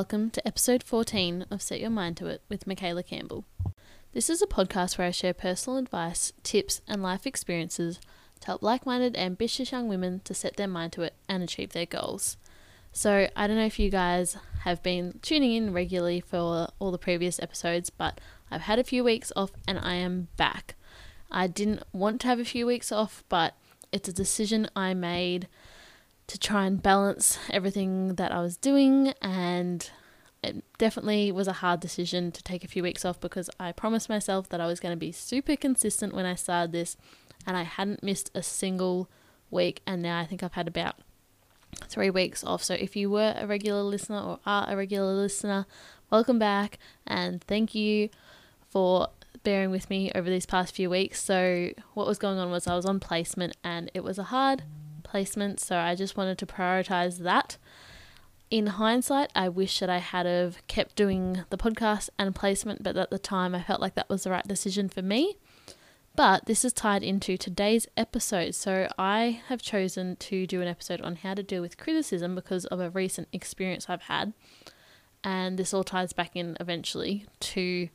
welcome to episode 14 of Set Your Mind to It with Michaela Campbell. This is a podcast where I share personal advice, tips, and life experiences to help like minded, ambitious young women to set their mind to it and achieve their goals. So, I don't know if you guys have been tuning in regularly for all the previous episodes, but I've had a few weeks off and I am back. I didn't want to have a few weeks off, but it's a decision I made to try and balance everything that I was doing and it definitely was a hard decision to take a few weeks off because I promised myself that I was going to be super consistent when I started this and I hadn't missed a single week and now I think I've had about 3 weeks off. So if you were a regular listener or are a regular listener, welcome back and thank you for bearing with me over these past few weeks. So what was going on was I was on placement and it was a hard placement, so I just wanted to prioritize that. In hindsight, I wish that I had have kept doing the podcast and placement, but at the time I felt like that was the right decision for me. But this is tied into today's episode. So I have chosen to do an episode on how to deal with criticism because of a recent experience I've had. And this all ties back in eventually to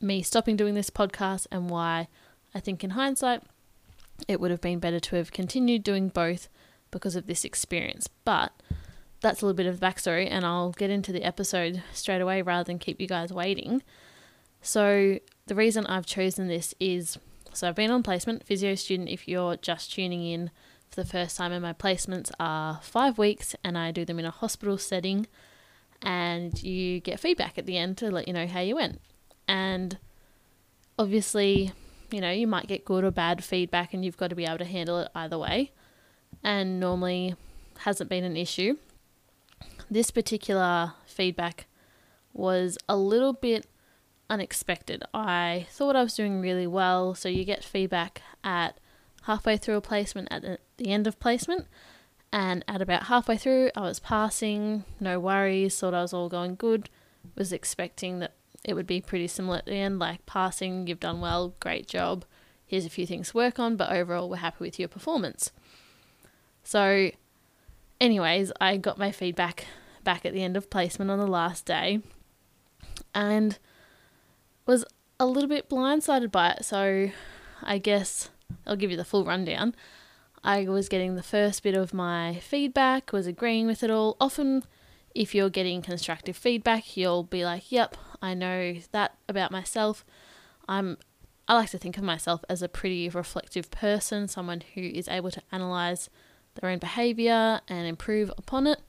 me stopping doing this podcast and why I think in hindsight it would have been better to have continued doing both because of this experience. But that's a little bit of the backstory, and I'll get into the episode straight away rather than keep you guys waiting. So, the reason I've chosen this is so I've been on placement, physio student. If you're just tuning in for the first time, and my placements are five weeks, and I do them in a hospital setting, and you get feedback at the end to let you know how you went. And obviously, you know, you might get good or bad feedback and you've got to be able to handle it either way. And normally hasn't been an issue. This particular feedback was a little bit unexpected. I thought I was doing really well, so you get feedback at halfway through a placement at the end of placement and at about halfway through I was passing, no worries, thought I was all going good, was expecting that it would be pretty similar at the end, like passing, you've done well, great job. Here's a few things to work on, but overall, we're happy with your performance. So, anyways, I got my feedback back at the end of placement on the last day and was a little bit blindsided by it. So, I guess I'll give you the full rundown. I was getting the first bit of my feedback, was agreeing with it all. Often, if you're getting constructive feedback, you'll be like, yep, I know that about myself. I'm I like to think of myself as a pretty reflective person, someone who is able to analyze their own behavior and improve upon it.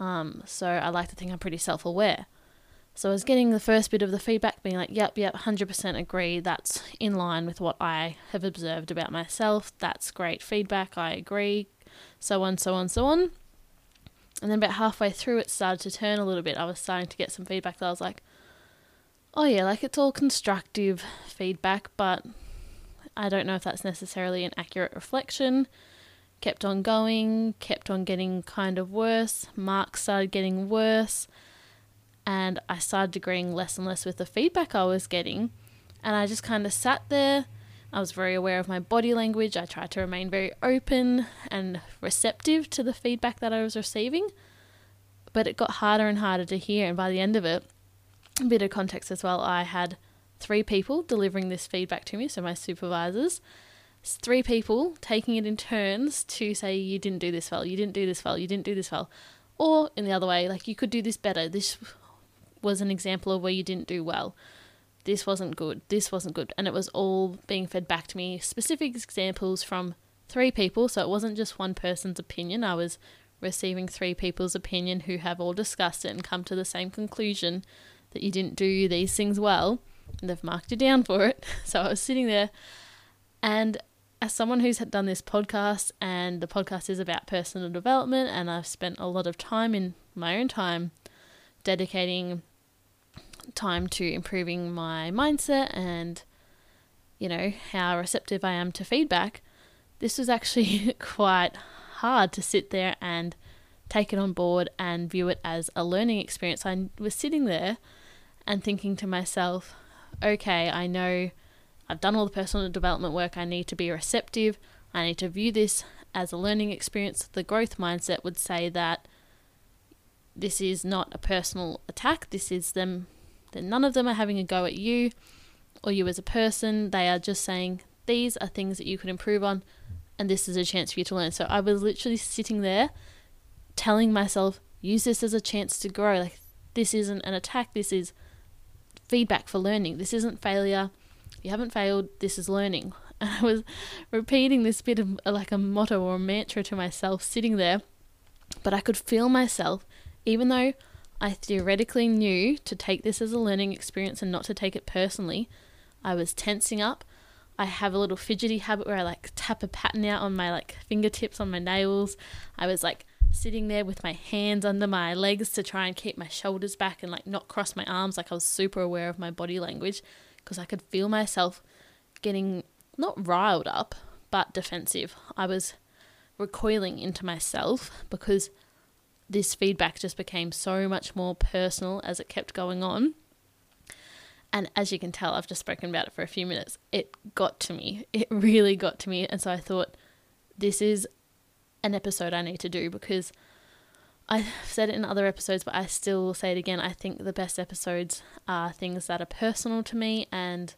Um, so I like to think I'm pretty self aware. So I was getting the first bit of the feedback being like, yep, yep, 100% agree. That's in line with what I have observed about myself. That's great feedback. I agree. So on, so on, so on. And then about halfway through, it started to turn a little bit. I was starting to get some feedback that I was like, oh yeah, like it's all constructive feedback, but I don't know if that's necessarily an accurate reflection. Kept on going, kept on getting kind of worse. Marks started getting worse, and I started agreeing less and less with the feedback I was getting. And I just kind of sat there. I was very aware of my body language. I tried to remain very open and receptive to the feedback that I was receiving. But it got harder and harder to hear, and by the end of it, a bit of context as well, I had three people delivering this feedback to me, so my supervisors, three people taking it in turns to say, You didn't do this well, you didn't do this well, you didn't do this well. Or in the other way, like, you could do this better. This was an example of where you didn't do well. This wasn't good. This wasn't good. And it was all being fed back to me, specific examples from three people. So it wasn't just one person's opinion. I was receiving three people's opinion who have all discussed it and come to the same conclusion that you didn't do these things well, and they've marked you down for it. So I was sitting there, and as someone who's done this podcast, and the podcast is about personal development, and I've spent a lot of time in my own time dedicating time to improving my mindset and you know how receptive I am to feedback, this was actually quite hard to sit there and take it on board and view it as a learning experience. I was sitting there and thinking to myself, okay, I know I've done all the personal development work, I need to be receptive, I need to view this as a learning experience. The growth mindset would say that this is not a personal attack. This is them, that none of them are having a go at you or you as a person. They are just saying, these are things that you could improve on, and this is a chance for you to learn. So I was literally sitting there telling myself, use this as a chance to grow. Like, this isn't an attack, this is feedback for learning. This isn't failure. You haven't failed, this is learning. And I was repeating this bit of like a motto or a mantra to myself sitting there, but I could feel myself, even though I theoretically knew to take this as a learning experience and not to take it personally, I was tensing up. I have a little fidgety habit where I like tap a pattern out on my like fingertips on my nails. I was like sitting there with my hands under my legs to try and keep my shoulders back and like not cross my arms. Like I was super aware of my body language because I could feel myself getting not riled up, but defensive. I was recoiling into myself because this feedback just became so much more personal as it kept going on. And as you can tell, I've just spoken about it for a few minutes. It got to me. It really got to me. And so I thought, this is an episode I need to do because I've said it in other episodes, but I still say it again. I think the best episodes are things that are personal to me, and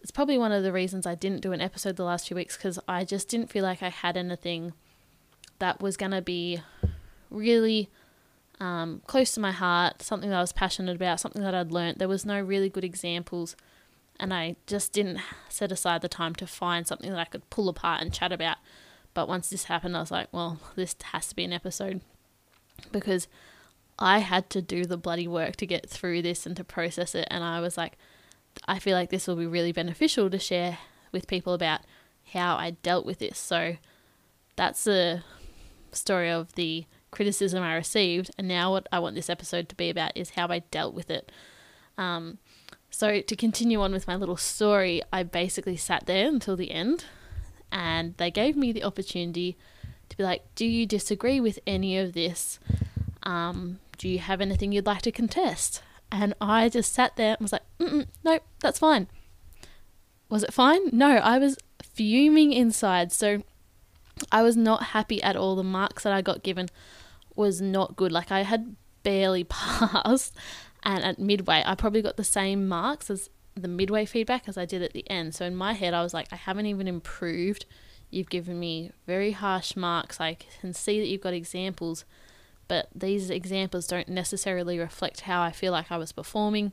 it's probably one of the reasons I didn't do an episode the last few weeks because I just didn't feel like I had anything that was going to be really um, close to my heart, something that I was passionate about, something that I'd learnt. There was no really good examples, and I just didn't set aside the time to find something that I could pull apart and chat about. But once this happened, I was like, well, this has to be an episode because I had to do the bloody work to get through this and to process it. And I was like, I feel like this will be really beneficial to share with people about how I dealt with this. So that's the story of the criticism I received. And now, what I want this episode to be about is how I dealt with it. Um, so, to continue on with my little story, I basically sat there until the end and they gave me the opportunity to be like, Do you disagree with any of this? Um, do you have anything you'd like to contest? And I just sat there and was like, Nope, that's fine. Was it fine? No, I was fuming inside. So I was not happy at all. The marks that I got given was not good. Like I had barely passed, and at midway, I probably got the same marks as the midway feedback as I did at the end. So in my head, I was like, I haven't even improved. You've given me very harsh marks. I can see that you've got examples, but these examples don't necessarily reflect how I feel like I was performing.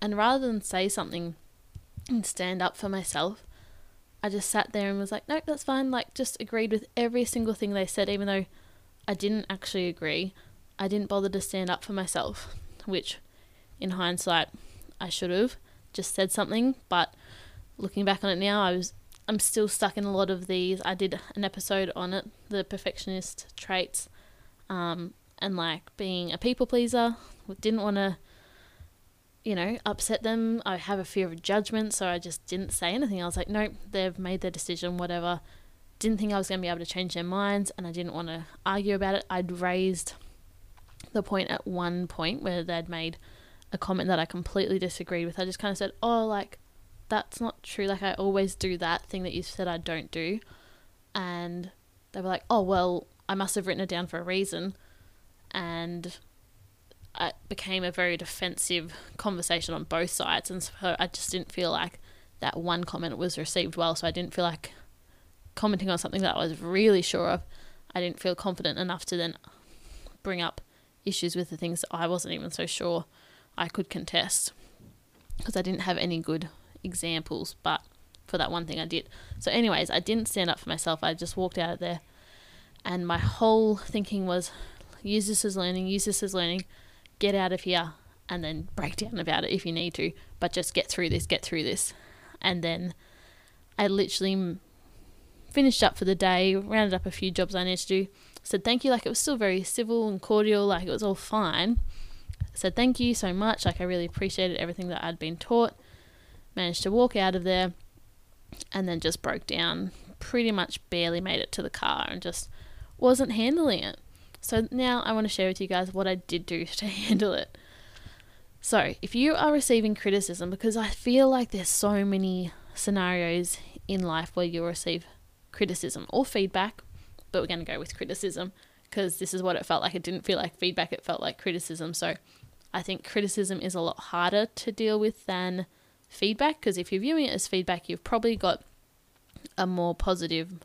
And rather than say something and stand up for myself, I just sat there and was like, nope, that's fine. Like, just agreed with every single thing they said, even though I didn't actually agree. I didn't bother to stand up for myself, which in hindsight, I should have just said something, but looking back on it now, I was I'm still stuck in a lot of these. I did an episode on it, the perfectionist traits, um, and like being a people pleaser. Didn't want to, you know, upset them. I have a fear of judgment, so I just didn't say anything. I was like, nope, they've made their decision, whatever. Didn't think I was going to be able to change their minds, and I didn't want to argue about it. I'd raised the point at one point where they'd made a comment that I completely disagreed with. I just kind of said, "Oh, like that's not true. Like I always do that thing that you said I don't do." And they were like, "Oh, well, I must have written it down for a reason." And it became a very defensive conversation on both sides, and so I just didn't feel like that one comment was received well. So I didn't feel like commenting on something that I was really sure of. I didn't feel confident enough to then bring up issues with the things that I wasn't even so sure I could contest because I didn't have any good examples, but for that one thing I did. So, anyways, I didn't stand up for myself. I just walked out of there, and my whole thinking was use this as learning, use this as learning, get out of here, and then break down about it if you need to, but just get through this, get through this. And then I literally finished up for the day, rounded up a few jobs I needed to do, said thank you, like it was still very civil and cordial, like it was all fine said thank you so much. Like I really appreciated everything that I'd been taught. Managed to walk out of there and then just broke down. Pretty much barely made it to the car and just wasn't handling it. So now I want to share with you guys what I did do to handle it. So, if you are receiving criticism, because I feel like there's so many scenarios in life where you'll receive criticism or feedback, but we're going to go with criticism because this is what it felt like. It didn't feel like feedback, it felt like criticism. So I think criticism is a lot harder to deal with than feedback because if you're viewing it as feedback, you've probably got a more positive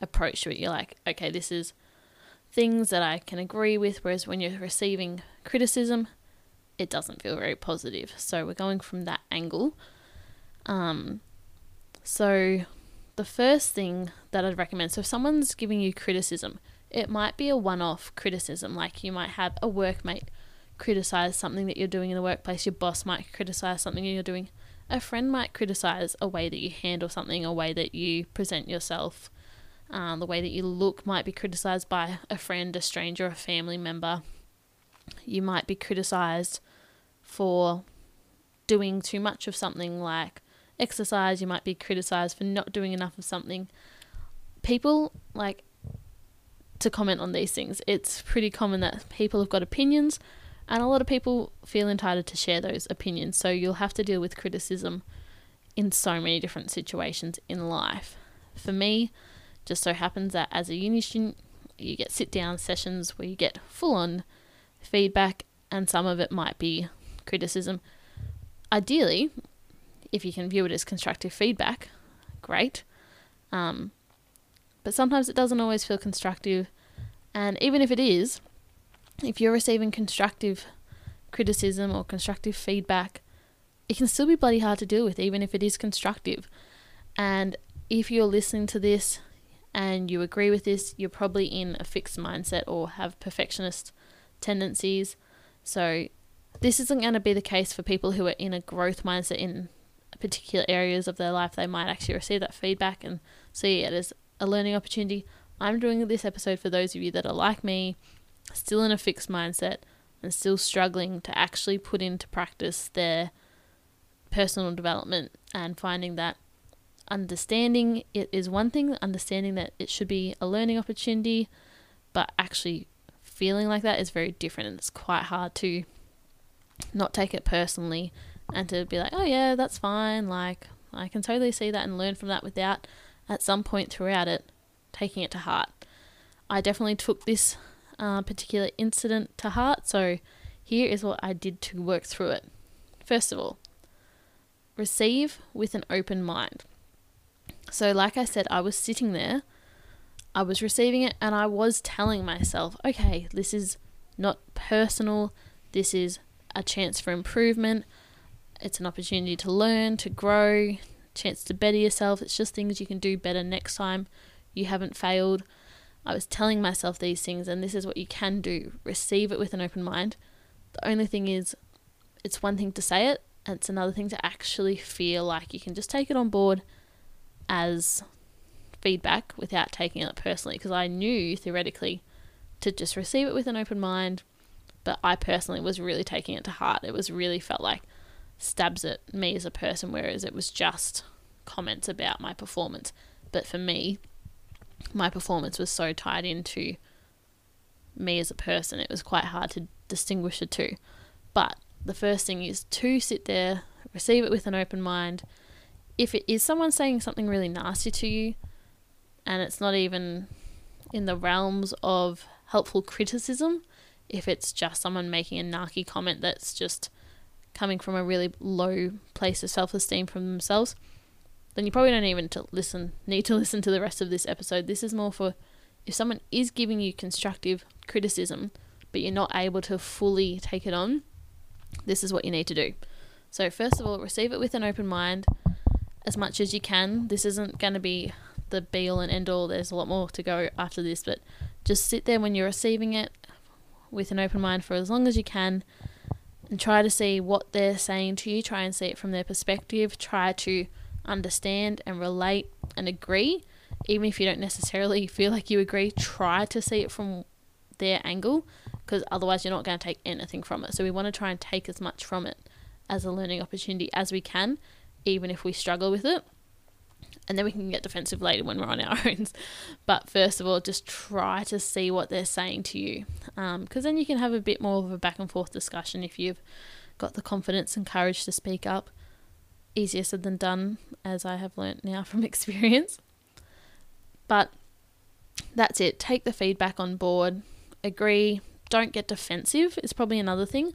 approach to it. You're like, okay, this is things that I can agree with, whereas when you're receiving criticism, it doesn't feel very positive. So we're going from that angle. Um, so the first thing that I'd recommend so if someone's giving you criticism, it might be a one off criticism, like you might have a workmate criticize something that you're doing in the workplace, your boss might criticize something you're doing, a friend might criticize a way that you handle something, a way that you present yourself. Um, the way that you look might be criticized by a friend, a stranger, a family member. You might be criticized for doing too much of something like exercise. You might be criticized for not doing enough of something. People like to comment on these things. It's pretty common that people have got opinions, and a lot of people feel entitled to share those opinions. So you'll have to deal with criticism in so many different situations in life. For me, just so happens that as a uni student, you get sit down sessions where you get full on feedback, and some of it might be criticism. Ideally, if you can view it as constructive feedback, great. Um, but sometimes it doesn't always feel constructive. And even if it is, if you're receiving constructive criticism or constructive feedback, it can still be bloody hard to deal with, even if it is constructive. And if you're listening to this and you agree with this, you're probably in a fixed mindset or have perfectionist tendencies. So, this isn't going to be the case for people who are in a growth mindset in particular areas of their life. They might actually receive that feedback and see it as a learning opportunity. I'm doing this episode for those of you that are like me, still in a fixed mindset and still struggling to actually put into practice their personal development and finding that understanding it is one thing, understanding that it should be a learning opportunity, but actually feeling like that is very different and it's quite hard to not take it personally and to be like, oh yeah, that's fine. Like, I can totally see that and learn from that without at some point throughout it taking it to heart. I definitely took this uh, particular incident to heart, so here is what I did to work through it. First of all, receive with an open mind. So, like I said, I was sitting there, I was receiving it, and I was telling myself, okay, this is not personal, this is a chance for improvement, it's an opportunity to learn, to grow, chance to better yourself. It's just things you can do better next time. You haven't failed. I was telling myself these things, and this is what you can do receive it with an open mind. The only thing is, it's one thing to say it, and it's another thing to actually feel like you can just take it on board as feedback without taking it personally. Because I knew theoretically to just receive it with an open mind, but I personally was really taking it to heart. It was really felt like stabs at me as a person, whereas it was just comments about my performance. But for me, my performance was so tied into me as a person, it was quite hard to distinguish the two. But the first thing is to sit there, receive it with an open mind. If it is someone saying something really nasty to you, and it's not even in the realms of helpful criticism, if it's just someone making a narky comment that's just coming from a really low place of self esteem from themselves, then you probably don't even to listen need to listen to the rest of this episode. This is more for if someone is giving you constructive criticism, but you're not able to fully take it on, this is what you need to do. So first of all, receive it with an open mind as much as you can. This isn't going to be the be all and end all. There's a lot more to go after this, but just sit there when you're receiving it with an open mind for as long as you can and try to see what they're saying to you. Try and see it from their perspective. Try to understand and relate and agree. Even if you don't necessarily feel like you agree, try to see it from their angle because otherwise you're not going to take anything from it. So we want to try and take as much from it as a learning opportunity as we can, even if we struggle with it and then we can get defensive later when we're on our own. But first of all, just try to see what they're saying to you, because um, then you can have a bit more of a back and forth discussion if you've got the confidence and courage to speak up. Easier said than done, as I have learnt now from experience. But that's it. Take the feedback on board. agree. Don't get defensive, is probably another thing.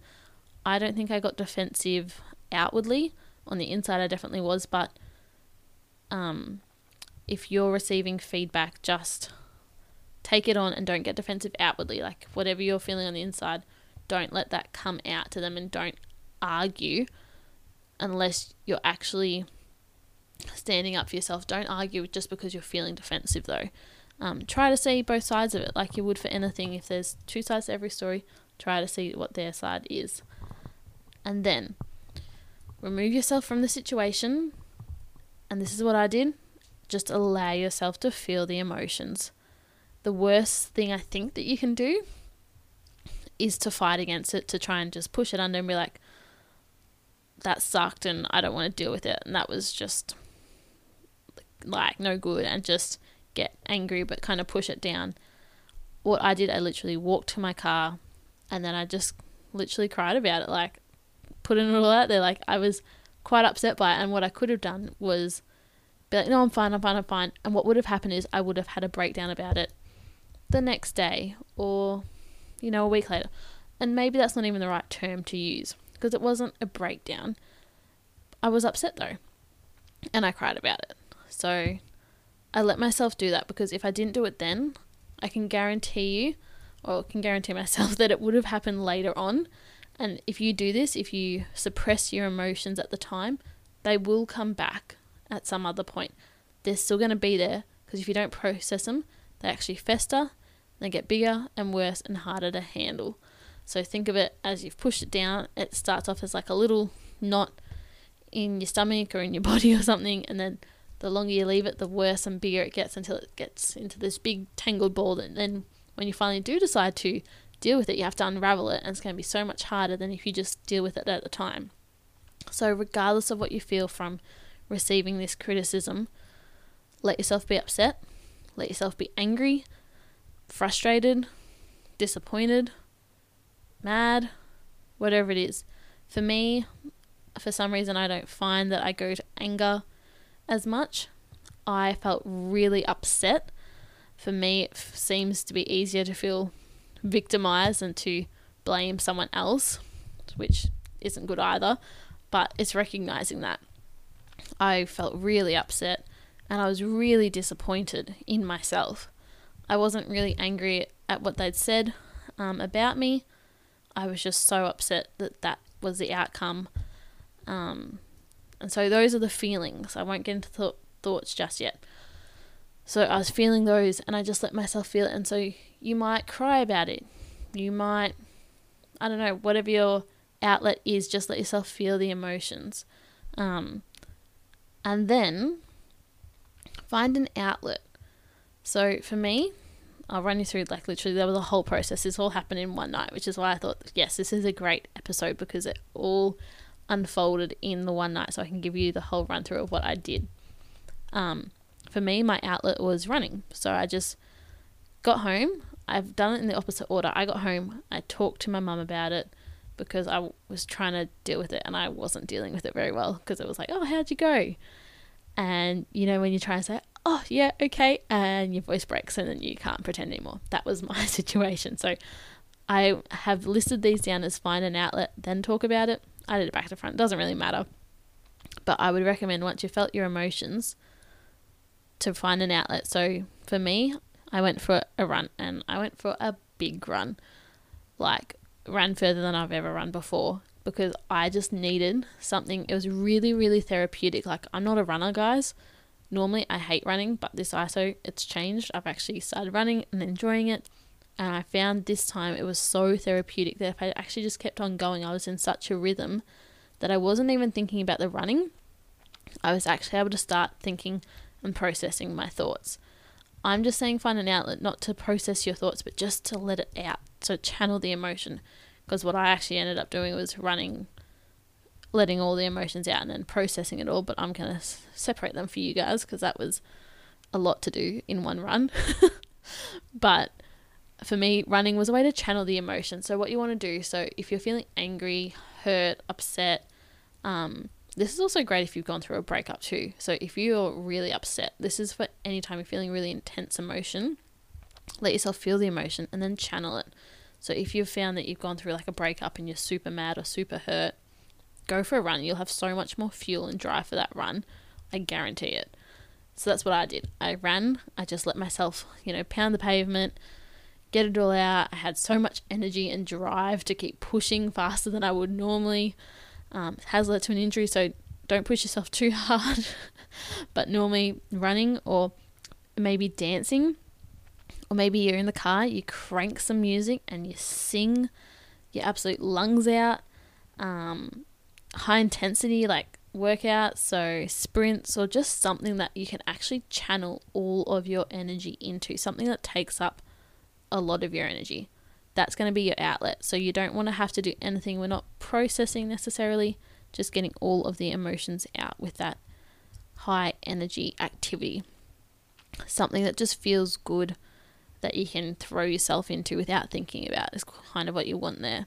I don't think I got defensive outwardly. On the inside, I definitely was, but um, if you're receiving feedback, just take it on and don't get defensive outwardly. Like whatever you're feeling on the inside, don't let that come out to them and don't argue unless you're actually standing up for yourself. Don't argue just because you're feeling defensive, though. Um, try to see both sides of it, like you would for anything. If there's two sides to every story, try to see what their side is. And then remove yourself from the situation. And this is what I did just allow yourself to feel the emotions. The worst thing I think that you can do is to fight against it, to try and just push it under and be like, that sucked and I don't want to deal with it. And that was just like no good and just get angry but kind of push it down. What I did, I literally walked to my car and then I just literally cried about it. Like, putting it all out there. Like, I was quite upset by it. And what I could have done was be like, no, I'm fine, I'm fine, I'm fine. And what would have happened is I would have had a breakdown about it the next day or, you know, a week later. And maybe that's not even the right term to use because it wasn't a breakdown. I was upset though, and I cried about it. So I let myself do that because if I didn't do it then, I can guarantee you, or can guarantee myself, that it would have happened later on. And if you do this, if you suppress your emotions at the time, they will come back at some other point. They're still going to be there because if you don't process them, they actually fester, they get bigger and worse and harder to handle. So think of it as you've pushed it down, it starts off as like a little knot in your stomach or in your body or something, and then the longer you leave it, the worse and bigger it gets until it gets into this big tangled ball. And then when you finally do decide to deal with it, you have to unravel it, and it's going to be so much harder than if you just deal with it at the time. So, regardless of what you feel from receiving this criticism, let yourself be upset, let yourself be angry, frustrated, disappointed, mad, whatever it is. For me, for some reason, I don't find that I go to anger as much. I felt really upset. For me, it seems to be easier to feel victimized and to blame someone else, which isn't good either. But it's recognizing that. I felt really upset and I was really disappointed in myself. I wasn't really angry at what they'd said um, about me. I was just so upset that that was the outcome. Um, and so those are the feelings. I won't get into th- thoughts just yet. So I was feeling those and I just let myself feel it. And so you might cry about it. You might, I don't know, whatever your outlet is, just let yourself feel the emotions. Um, and then find an outlet. So for me, I'll run you through like literally there was a whole process. This all happened in one night, which is why I thought yes, this is a great episode because it all unfolded in the one night, so I can give you the whole run through of what I did. Um, for me, my outlet was running, so I just got home. I've done it in the opposite order. I got home, I talked to my mum about it because I was trying to deal with it and I wasn't dealing with it very well because it was like, oh, how'd you go? And you know, when you try and say, oh, yeah, okay, and your voice breaks and then you can't pretend anymore. That was my situation. So I have listed these down as find an outlet, then talk about it. I did it back to front, doesn't really matter. But I would recommend once you felt your emotions to find an outlet. So for me, I went for a run and I went for a big run. Like ran further than I've ever run before because I just needed something. It was really, really therapeutic. Like I'm not a runner, guys. Normally, I hate running, but this ISO, it's changed. I've actually started running and enjoying it. And I found this time it was so therapeutic that if I actually just kept on going, I was in such a rhythm that I wasn't even thinking about the running. I was actually able to start thinking and processing my thoughts. I'm just saying find an outlet, not to process your thoughts, but just to let it out, to channel the emotion. Because what I actually ended up doing was running letting all the emotions out and then processing it all. But I'm going to s- separate them for you guys because that was a lot to do in one run. but for me, running was a way to channel the emotion. So, what you want to do, so if you're feeling angry, hurt, upset, um, this is also great if you've gone through a breakup too. So, if you're really upset, this is for any time you're feeling really intense emotion. let yourself feel the emotion and then channel it. So if you've found that you've gone through like a breakup and you're super mad or super hurt, go for a run. You'll have so much more fuel and drive for that run. I guarantee it. So that's what I did. I ran. I just let myself, you know, pound the pavement, get it all out. I had so much energy and drive to keep pushing faster than I would normally. Um, has led to an injury, so don't push yourself too hard. but normally running or maybe dancing or maybe you're in the car, you crank some music and you sing your absolute lungs out. Um, high intensity, like workouts, so sprints, or just something that you can actually channel all of your energy into, something that takes up a lot of your energy. That's going to be your outlet. So you don't want to have to do anything. We're not processing necessarily, just getting all of the emotions out with that high energy activity. Something that just feels good that you can throw yourself into without thinking about is kind of what you want there.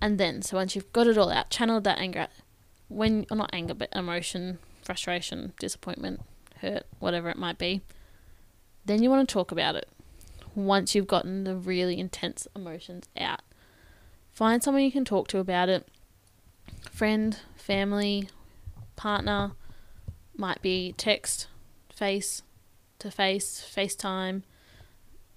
And then, so once you've got it all out, channeled that anger, when, or not anger, but emotion, frustration, disappointment, hurt, whatever it might be, then you want to talk about it. Once you've gotten the really intense emotions out, find someone you can talk to about it. Friend, family, partner, might be text, face to face, FaceTime,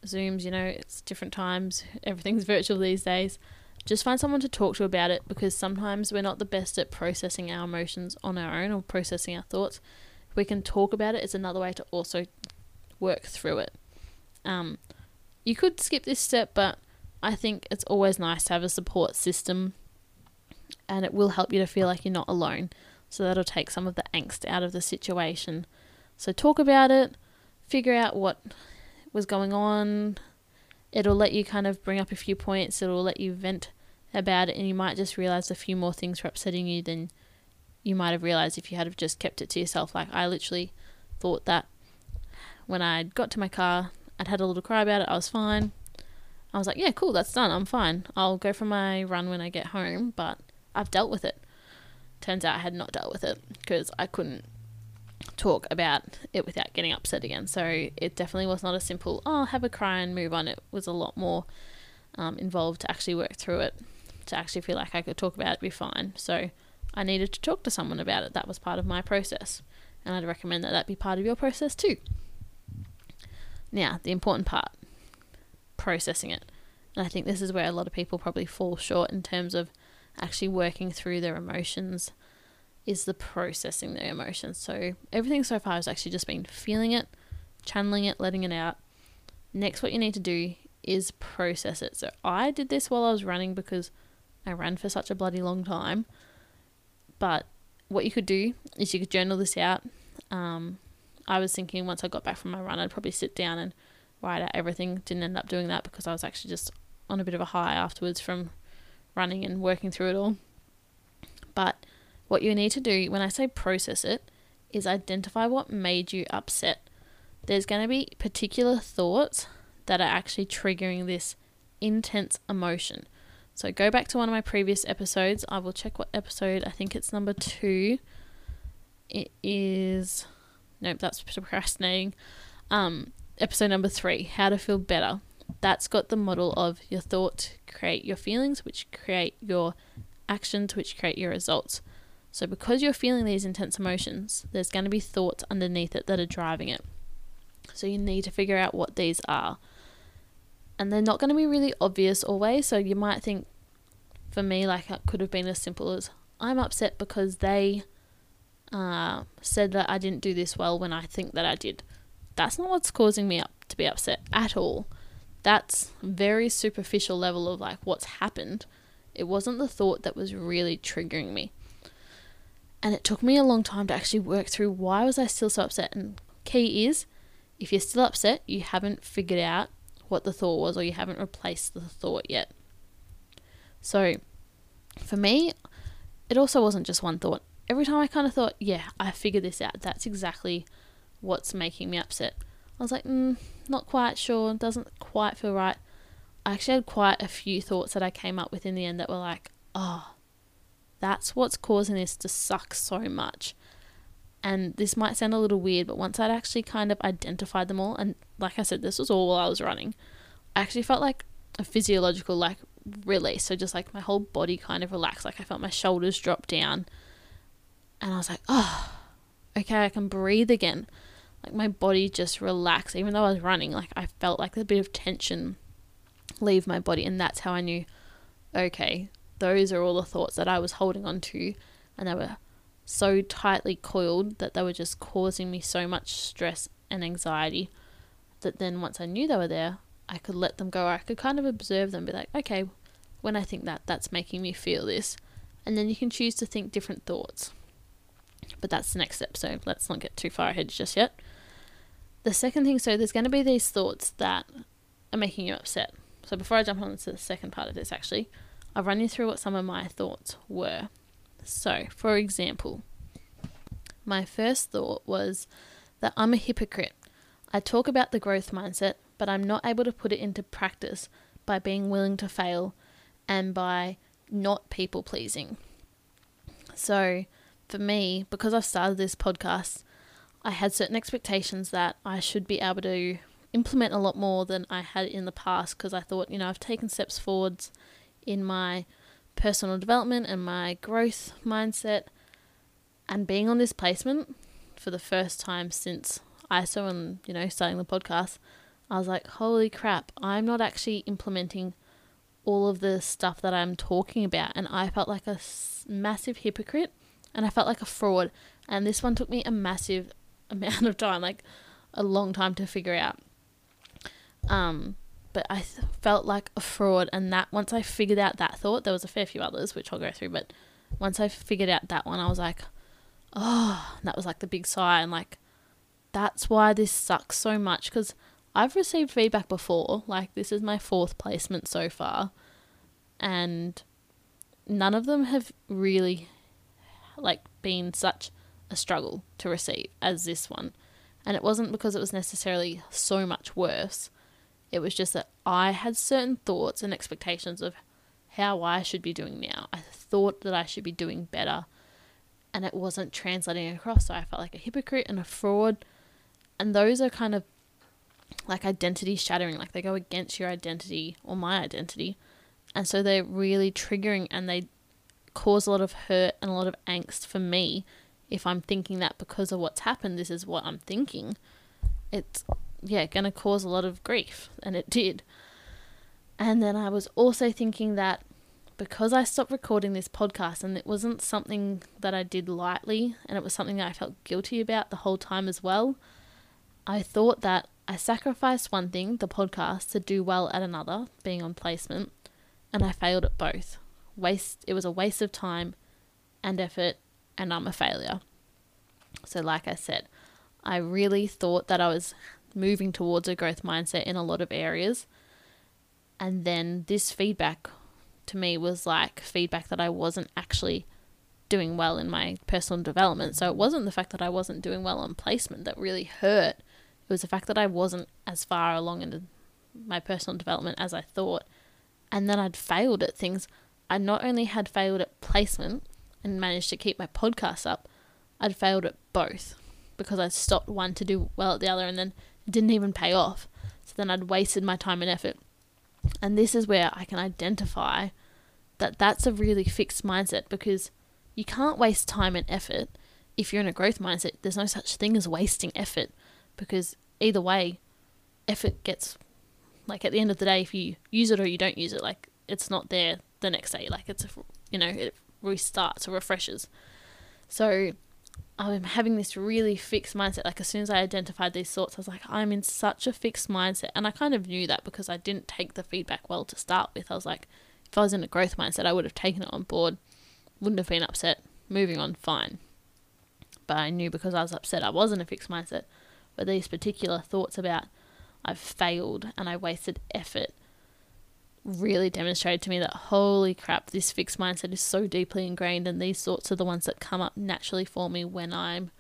Zooms, you know, it's different times, everything's virtual these days. Just find someone to talk to about it because sometimes we're not the best at processing our emotions on our own or processing our thoughts. If we can talk about it, it's another way to also work through it. Um, you could skip this step, but I think it's always nice to have a support system and it will help you to feel like you're not alone. So that'll take some of the angst out of the situation. So talk about it, figure out what was going on. It'll let you kind of bring up a few points. It'll let you vent about it, and you might just realize a few more things were upsetting you than you might have realized if you had have just kept it to yourself. Like I literally thought that when I got to my car, I'd had a little cry about it. I was fine. I was like, yeah, cool, that's done. I'm fine. I'll go for my run when I get home, but I've dealt with it. Turns out I had not dealt with it because I couldn't talk about it without getting upset again. So it definitely was not a simple, oh, have a cry and move on. It was a lot more um, involved to actually work through it, to actually feel like I could talk about it, be fine. So I needed to talk to someone about it. That was part of my process. And I'd recommend that that be part of your process too. Now, the important part processing it. And I think this is where a lot of people probably fall short in terms of actually working through their emotions is the processing their emotions. So everything so far has actually just been feeling it, channeling it, letting it out. Next, what you need to do is process it. So I did this while I was running because I ran for such a bloody long time. But what you could do is you could journal this out. Um, I was thinking once I got back from my run, I'd probably sit down and write out everything. Didn't end up doing that because I was actually just on a bit of a high afterwards from running and working through it all. But what you need to do when I say process it is identify what made you upset. There's going to be particular thoughts that are actually triggering this intense emotion. So go back to one of my previous episodes. I will check what episode. I think it's number two. It is nope, that's procrastinating. Um, episode number three, how to feel better. That's got the model of your thoughts create your feelings, which create your actions, which create your results. So, because you're feeling these intense emotions, there's going to be thoughts underneath it that are driving it. So, you need to figure out what these are. And they're not going to be really obvious always. So, you might think, for me, like it could have been as simple as I'm upset because they uh, said that I didn't do this well when I think that I did. That's not what's causing me up to be upset at all. That's very superficial level of like what's happened. It wasn't the thought that was really triggering me. And it took me a long time to actually work through why was I still so upset. And key is if you're still upset, you haven't figured out what the thought was or you haven't replaced the thought yet. So for me, it also wasn't just one thought. Every time I kind of thought, yeah, I figured this out. That's exactly what's making me upset. I was like, mm, not quite sure. Doesn't quite feel right. I actually had quite a few thoughts that I came up with in the end that were like, oh, that's what's causing this to suck so much. And this might sound a little weird, but once I'd actually kind of identified them all, and like I said, this was all while I was running, I actually felt like a physiological like release. So just like my whole body kind of relaxed. Like I felt my shoulders drop down. And I was like, oh, okay, I can breathe again. Like my body just relaxed. Even though I was running, like I felt like a bit of tension leave my body. And that's how I knew, okay, those are all the thoughts that I was holding on to. And they were so tightly coiled that they were just causing me so much stress and anxiety that then once I knew they were there, I could let them go. I could kind of observe them, be like, okay, when I think that, that's making me feel this. And then you can choose to think different thoughts. But that's the next step, so let's not get too far ahead just yet. The second thing, so there's going to be these thoughts that are making you upset. So before I jump on to the second part of this, actually, I'll run you through what some of my thoughts were. So, for example, my first thought was that I'm a hypocrite. I talk about the growth mindset, but I'm not able to put it into practice by being willing to fail and by not people pleasing. So, for me, because I've started this podcast, I had certain expectations that I should be able to implement a lot more than I had in the past because I thought, you know, I've taken steps forwards in my personal development and my growth mindset and being on this placement for the first time since ISO and, you know, starting the podcast, I was like, holy crap, I'm not actually implementing all of the stuff that I'm talking about. And I felt like a massive hypocrite and I felt like a fraud. And this one took me a massive amount of time, like a long time to figure out. Um, but I felt like a fraud. And that once I figured out that thought, there was a fair few others, which I'll go through. But once I figured out that one, I was like, oh, that was like the big sigh. And like, that's why this sucks so much because I've received feedback before. Like, this is my fourth placement so far, and none of them have really, like, been such a struggle to receive as this one. And it wasn't because it was necessarily so much worse. It was just that I had certain thoughts and expectations of how I should be doing now. I thought that I should be doing better, and it wasn't translating across. So I felt like a hypocrite and a fraud. And those are kind of like identity shattering, like they go against your identity or my identity. And so they're really triggering and they cause a lot of hurt and a lot of angst for me if I'm thinking that because of what's happened, this is what I'm thinking. It's, yeah, going to cause a lot of grief. And it did. And then I was also thinking that because I stopped recording this podcast and it wasn't something that I did lightly and it was something that I felt guilty about the whole time as well, I thought that I sacrificed one thing, the podcast, to do well at another, being on placement, and I failed at both. Waste it was a waste of time and effort and I'm a failure. So like I said, I really thought that I was moving towards a growth mindset in a lot of areas. And then this feedback to me was like feedback that I wasn't actually doing well in my personal development. So it wasn't the fact that I wasn't doing well on placement that really hurt. It was the fact that I wasn't as far along in my personal development as I thought. And then I'd failed at things. I not only had failed at placement and managed to keep my podcast up, I'd failed at both because I stopped one to do well at the other and then it didn't even pay off. So then I'd wasted my time and effort. And this is where I can identify that that's a really fixed mindset because you can't waste time and effort if you're in a growth mindset. There's no such thing as wasting effort because either way, effort gets like at the end of the day, if you use it or you don't use it, like it's not there the next day. Like it's a, you know it restarts or refreshes. So I'm having this really fixed mindset. Like as soon as I identified these thoughts, I was like, I'm in such a fixed mindset, and I kind of knew that because I didn't take the feedback well to start with. I was like, if I was in a growth mindset, I would have taken it on board, wouldn't have been upset, moving on, fine. But I knew because I was upset, I was in a fixed mindset. But these particular thoughts about I've failed and I wasted effort really demonstrated to me that holy crap, this fixed mindset is so deeply ingrained, and these thoughts are the ones that come up naturally for me when I'm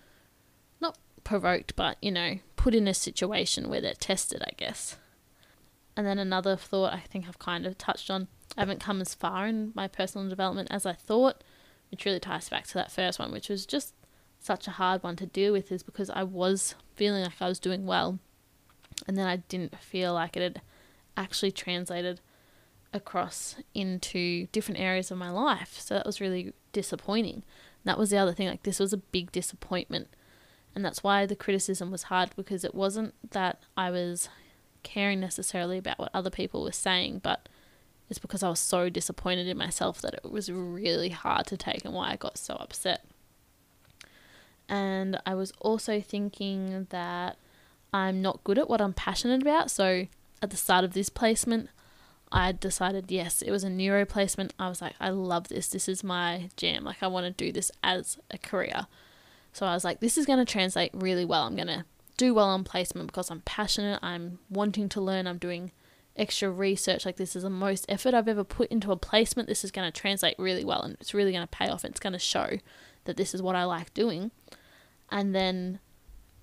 not provoked, but you know, put in a situation where they're tested, I guess. And then another thought I think I've kind of touched on I haven't come as far in my personal development as I thought, which really ties back to that first one, which was just such a hard one to deal with is because I was feeling like I was doing well and then I didn't feel like it had actually translated across into different areas of my life. So that was really disappointing. that was the other thing like this was a big disappointment. And that's why the criticism was hard because it wasn't that I was caring necessarily about what other people were saying, but it's because I was so disappointed in myself that it was really hard to take and why I got so upset. And I was also thinking that I'm not good at what I'm passionate about. So at the start of this placement, I decided, yes, it was a neuro placement. I was like, I love this. This is my jam. Like, I want to do this as a career. So I was like, this is going to translate really well. I'm going to do well on placement because I'm passionate. I'm wanting to learn. I'm doing extra research. Like, this is the most effort I've ever put into a placement. This is going to translate really well and it's really going to pay off. It's going to show that this is what I like doing. And then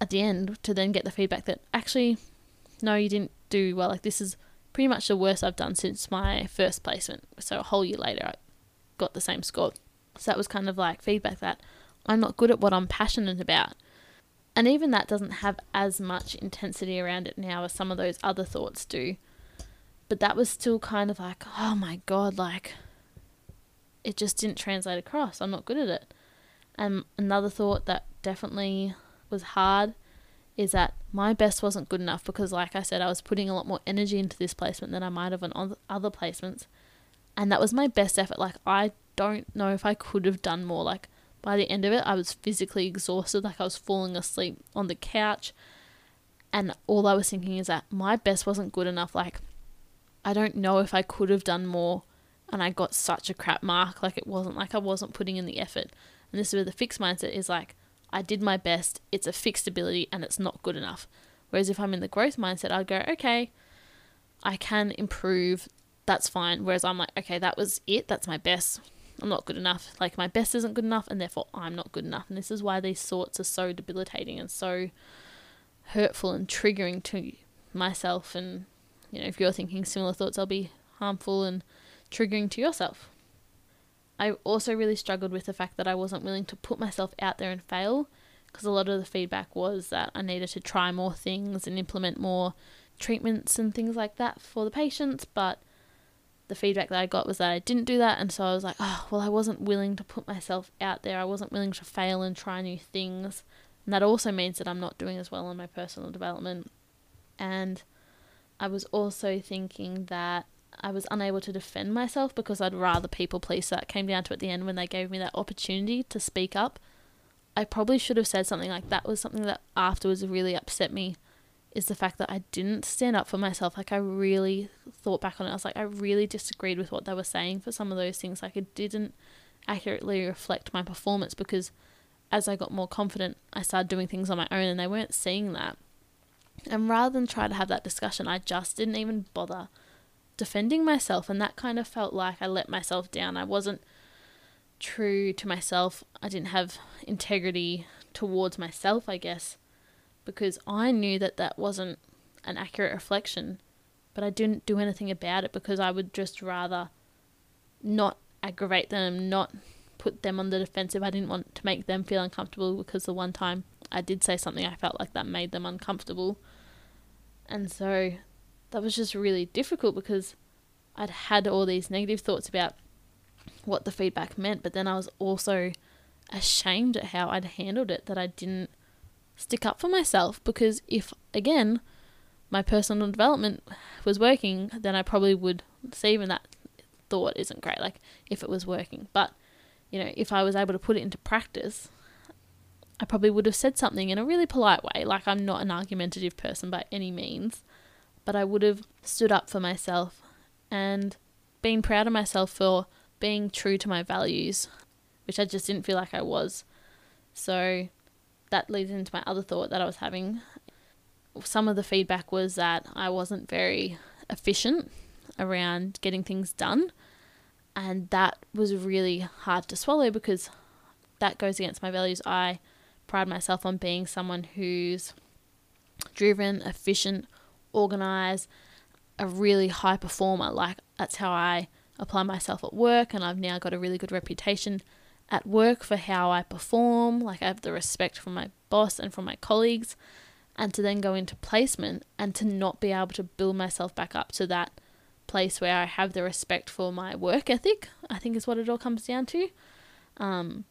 at the end, to then get the feedback that actually, no, you didn't do well. Like, this is pretty much the worst I've done since my first placement. So, a whole year later, I got the same score. So, that was kind of like feedback that I'm not good at what I'm passionate about. And even that doesn't have as much intensity around it now as some of those other thoughts do. But that was still kind of like, oh my God, like, it just didn't translate across. I'm not good at it. And another thought that definitely was hard is that my best wasn't good enough because, like I said, I was putting a lot more energy into this placement than I might have on other placements. And that was my best effort. Like, I don't know if I could have done more. Like, by the end of it, I was physically exhausted, like I was falling asleep on the couch. And all I was thinking is that my best wasn't good enough. Like, I don't know if I could have done more. And I got such a crap mark. Like, it wasn't like I wasn't putting in the effort. And this is where the fixed mindset is like, I did my best, it's a fixed ability, and it's not good enough. Whereas if I'm in the growth mindset, I'd go, okay, I can improve, that's fine. Whereas I'm like, okay, that was it, that's my best, I'm not good enough. Like my best isn't good enough, and therefore I'm not good enough. And this is why these thoughts are so debilitating and so hurtful and triggering to myself. And you know, if you're thinking similar thoughts, they'll be harmful and triggering to yourself. I also really struggled with the fact that I wasn't willing to put myself out there and fail because a lot of the feedback was that I needed to try more things and implement more treatments and things like that for the patients, but the feedback that I got was that I didn't do that, and so I was like, oh, well, I wasn't willing to put myself out there. I wasn't willing to fail and try new things. And that also means that I'm not doing as well on my personal development. And I was also thinking that I was unable to defend myself because I'd rather people please. So that came down to at the end when they gave me that opportunity to speak up. I probably should have said something like that was something that afterwards really upset me is the fact that I didn't stand up for myself. Like I really thought back on it. I was like, I really disagreed with what they were saying for some of those things. Like it didn't accurately reflect my performance because as I got more confident, I started doing things on my own and they weren't seeing that. And rather than try to have that discussion, I just didn't even bother defending myself. And that kind of felt like I let myself down. I wasn't true to myself. I didn't have integrity towards myself, I guess because I knew that that wasn't an accurate reflection, but I didn't do anything about it because I would just rather not aggravate them, not put them on the defensive. I didn't want to make them feel uncomfortable because the one time I did say something I felt like that made them uncomfortable. And so that was just really difficult because I'd had all these negative thoughts about what the feedback meant, but then I was also ashamed at how I'd handled it, that I didn't stick up for myself because if, again, my personal development was working, then I probably would see even that thought isn't great, like if it was working. But, you know, if I was able to put it into practice, I probably would have said something in a really polite way. Like, I'm not an argumentative person by any means, but I would have stood up for myself and been proud of myself for being true to my values, which I just didn't feel like I was. So, that leads into my other thought that I was having. Some of the feedback was that I wasn't very efficient around getting things done. And that was really hard to swallow because that goes against my values. I pride myself on being someone who's driven, efficient, organized, a really high performer. Like, that's how I apply myself at work, and I've now got a really good reputation at work for how I perform, like I have the respect from my boss and from my colleagues, and to then go into placement and to not be able to build myself back up to that place where I have the respect for my work ethic, I think is what it all comes down to. Um,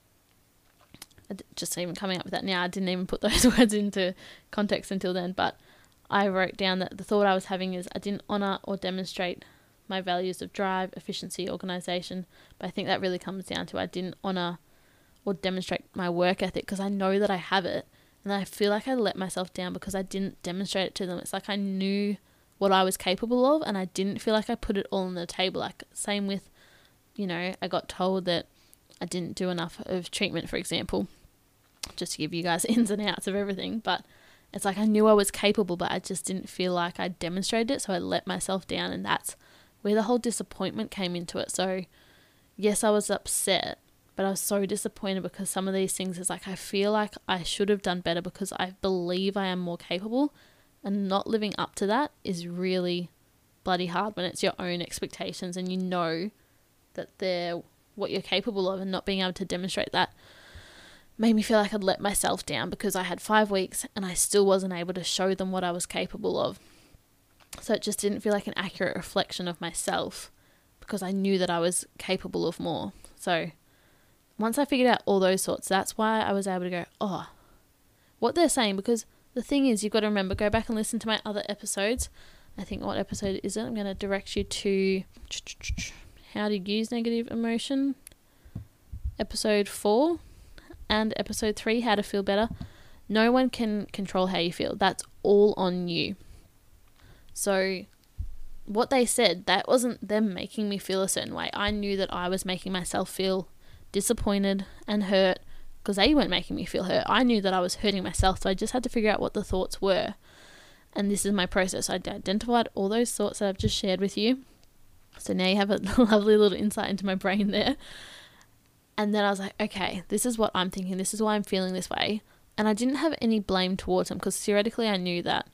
just even coming up with that now, I didn't even put those words into context until then, but I wrote down that the thought I was having is I didn't honour or demonstrate my values of drive, efficiency, organisation. But I think that really comes down to I didn't honour or demonstrate my work ethic because I know that I have it. And I feel like I let myself down because I didn't demonstrate it to them. It's like I knew what I was capable of and I didn't feel like I put it all on the table. Like, same with, you know, I got told that I didn't do enough of treatment, for example, just to give you guys ins and outs of everything. But it's like I knew I was capable, but I just didn't feel like I demonstrated it. So I let myself down. And that's where the whole disappointment came into it. So, yes, I was upset, but I was so disappointed because some of these things is like I feel like I should have done better because I believe I am more capable, and not living up to that is really bloody hard when it's your own expectations and you know that they're what you're capable of and not being able to demonstrate that made me feel like I'd let myself down because I had five weeks and I still wasn't able to show them what I was capable of. So it just didn't feel like an accurate reflection of myself because I knew that I was capable of more. So once I figured out all those sorts, that's why I was able to go, oh, what they're saying. Because the thing is, you've got to remember, go back and listen to my other episodes. I think what episode is it? I'm going to direct you to how to use negative emotion, episode four, and episode three, how to feel better. No one can control how you feel. That's all on you. So, what they said, that wasn't them making me feel a certain way. I knew that I was making myself feel disappointed and hurt because they weren't making me feel hurt. I knew that I was hurting myself, so I just had to figure out what the thoughts were. And this is my process. I identified all those thoughts that I've just shared with you. So now you have a lovely little insight into my brain there. And then I was like, okay, this is what I'm thinking. This is why I'm feeling this way. And I didn't have any blame towards them because theoretically I knew that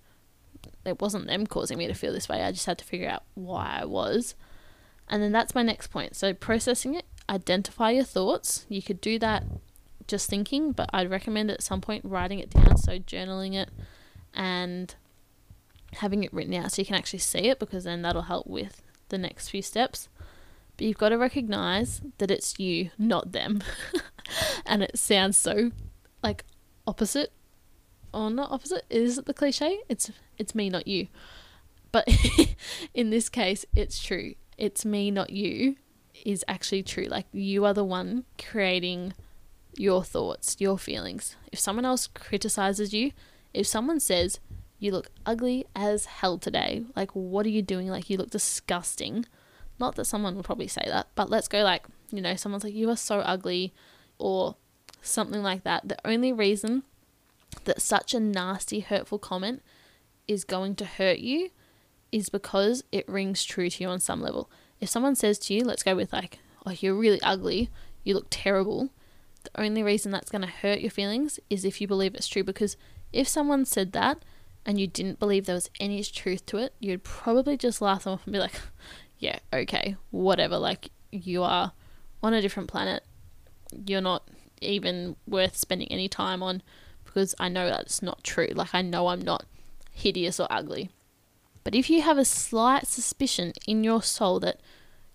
it wasn't them causing me to feel this way. I just had to figure out why I was. And then that's my next point. So, processing it, identify your thoughts. You could do that just thinking, but I'd recommend at some point writing it down. So, journaling it and having it written out so you can actually see it because then that'll help with the next few steps. But you've got to recognize that it's you, not them. and it sounds so like opposite or not opposite. Is it the cliche? It's it's me, not you. But in this case, it's true. It's me, not you, is actually true. Like you are the one creating your thoughts, your feelings. If someone else criticizes you, if someone says, you look ugly as hell today, like what are you doing? Like you look disgusting. Not that someone would probably say that, but let's go like, you know, someone's like, you are so ugly or something like that. The only reason that such a nasty, hurtful comment is going to hurt you is because it rings true to you on some level. If someone says to you, let's go with like, oh, you're really ugly, you look terrible, the only reason that's going to hurt your feelings is if you believe it's true. Because if someone said that and you didn't believe there was any truth to it, you'd probably just laugh them off and be like, yeah, okay, whatever. Like, you are on a different planet. You're not even worth spending any time on because I know that's not true. Like, I know I'm not hideous or ugly. But if you have a slight suspicion in your soul that